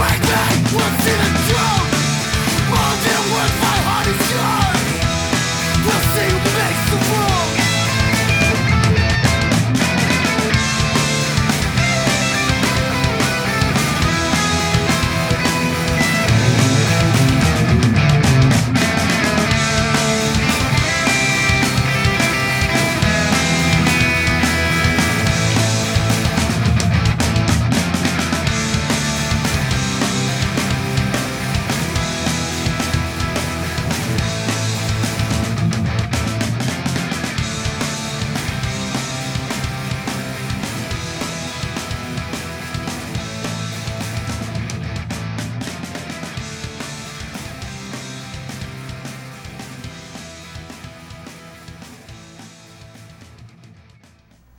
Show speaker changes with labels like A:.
A: Break me, what's in the throne?